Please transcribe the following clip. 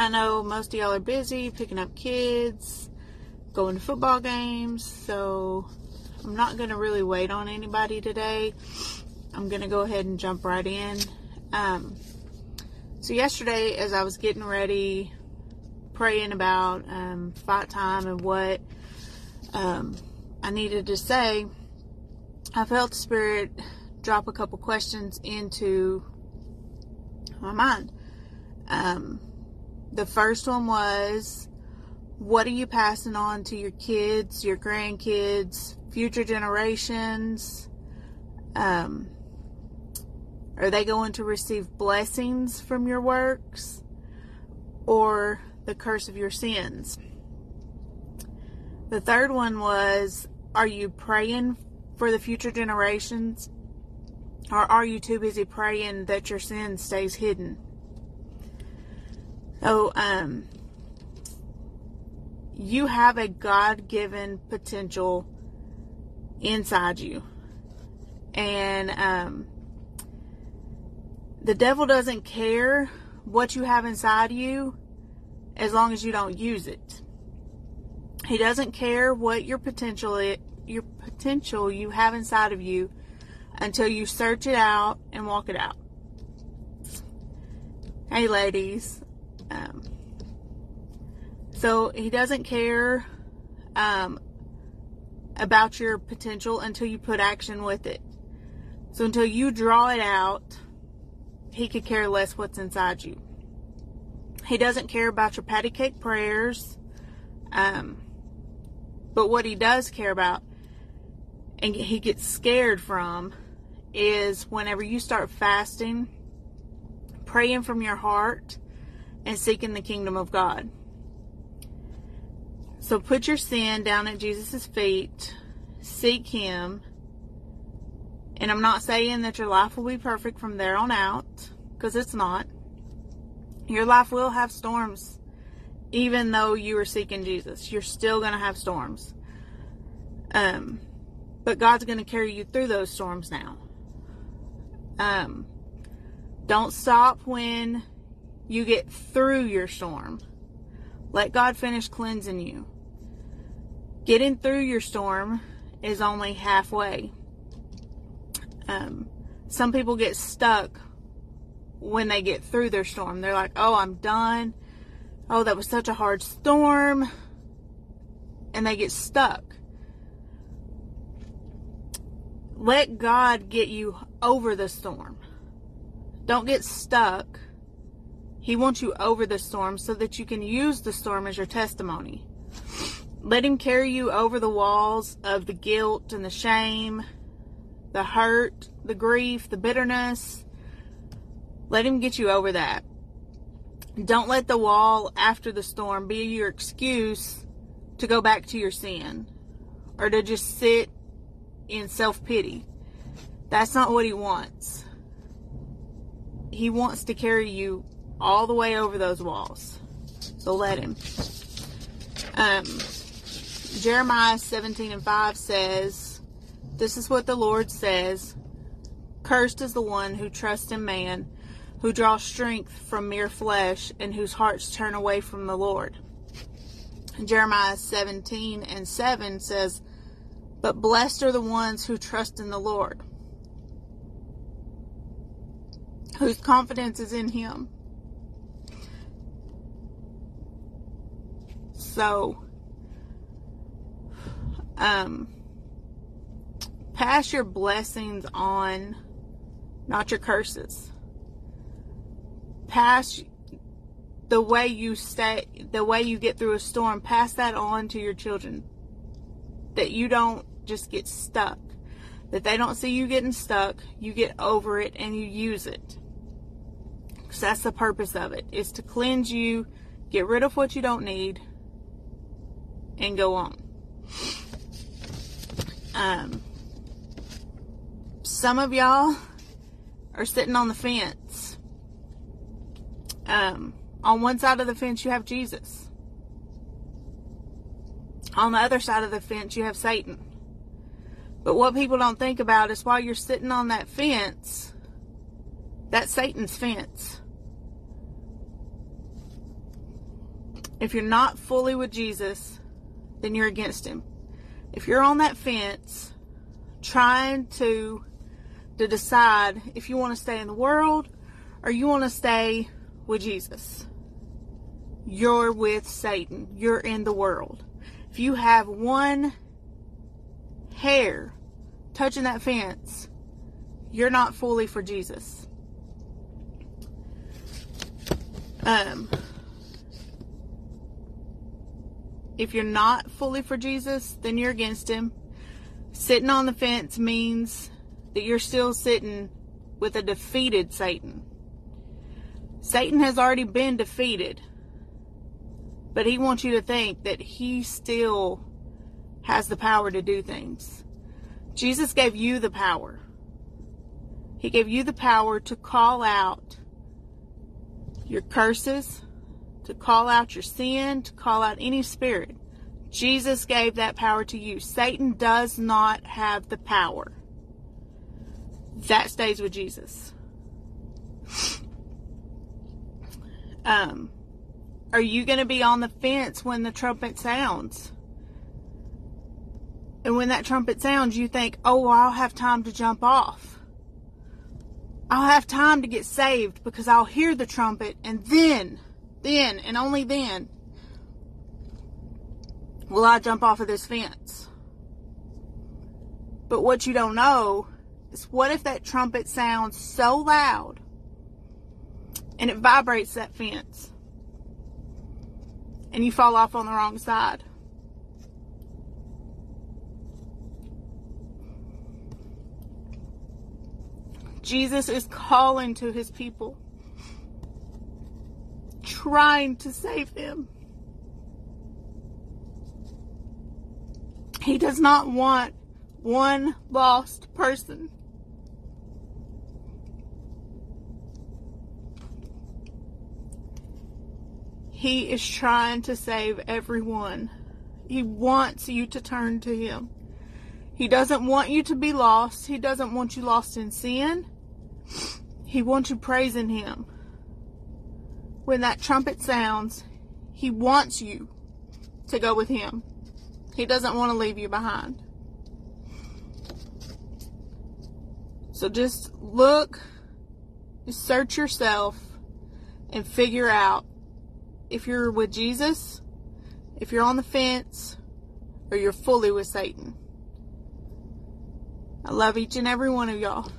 I know most of y'all are busy picking up kids, going to football games, so I'm not going to really wait on anybody today. I'm going to go ahead and jump right in. Um, so, yesterday, as I was getting ready, praying about um, fight time and what um, I needed to say, I felt the Spirit drop a couple questions into my mind. Um, the first one was, what are you passing on to your kids, your grandkids, future generations? Um, are they going to receive blessings from your works or the curse of your sins? The third one was, are you praying for the future generations or are you too busy praying that your sin stays hidden? So, um, you have a God given potential inside you. And, um, the devil doesn't care what you have inside you as long as you don't use it. He doesn't care what your potential your potential you have inside of you until you search it out and walk it out. Hey, ladies. Um, so he doesn't care um, about your potential until you put action with it. So until you draw it out, he could care less what's inside you. He doesn't care about your patty cake prayers. Um, but what he does care about and he gets scared from is whenever you start fasting, praying from your heart, and seeking the kingdom of God. So put your sin down at Jesus' feet, seek Him, and I'm not saying that your life will be perfect from there on out, because it's not. Your life will have storms, even though you are seeking Jesus. You're still going to have storms. Um, but God's going to carry you through those storms now. Um, don't stop when you get through your storm. Let God finish cleansing you. Getting through your storm is only halfway. Um, some people get stuck when they get through their storm. They're like, oh, I'm done. Oh, that was such a hard storm. And they get stuck. Let God get you over the storm. Don't get stuck. He wants you over the storm so that you can use the storm as your testimony. Let Him carry you over the walls of the guilt and the shame, the hurt, the grief, the bitterness. Let Him get you over that. Don't let the wall after the storm be your excuse to go back to your sin or to just sit in self pity. That's not what he wants. He wants to carry you all the way over those walls. So let him. Um, Jeremiah 17 and 5 says, This is what the Lord says Cursed is the one who trusts in man, who draws strength from mere flesh, and whose hearts turn away from the Lord. Jeremiah 17 and 7 says, But blessed are the ones who trust in the Lord whose confidence is in Him. So, um, pass your blessings on, not your curses. Pass the way you stay, the way you get through a storm, pass that on to your children. That you don't just get stuck. That they don't see you getting stuck. You get over it and you use it. Because that's the purpose of it. is to cleanse you, get rid of what you don't need, and go on. Um, some of y'all are sitting on the fence. Um, on one side of the fence, you have Jesus. On the other side of the fence, you have Satan. But what people don't think about is while you're sitting on that fence, that's Satan's fence. If you're not fully with Jesus, then you're against him. If you're on that fence trying to to decide if you want to stay in the world or you want to stay with Jesus, you're with Satan. You're in the world. If you have one hair touching that fence, you're not fully for Jesus. Um, if you're not fully for Jesus, then you're against him. Sitting on the fence means that you're still sitting with a defeated Satan. Satan has already been defeated, but he wants you to think that he still has the power to do things. Jesus gave you the power. He gave you the power to call out your curses, to call out your sin, to call out any spirit. Jesus gave that power to you. Satan does not have the power. That stays with Jesus. Um, are you going to be on the fence when the trumpet sounds? And when that trumpet sounds, you think, oh, I'll have time to jump off. I'll have time to get saved because I'll hear the trumpet and then, then, and only then will I jump off of this fence. But what you don't know is what if that trumpet sounds so loud and it vibrates that fence and you fall off on the wrong side? Jesus is calling to his people, trying to save him. He does not want one lost person. He is trying to save everyone. He wants you to turn to Him. He doesn't want you to be lost. He doesn't want you lost in sin. He wants you praising Him. When that trumpet sounds, He wants you to go with Him. He doesn't want to leave you behind. So just look, search yourself, and figure out if you're with Jesus, if you're on the fence, or you're fully with Satan. I love each and every one of y'all.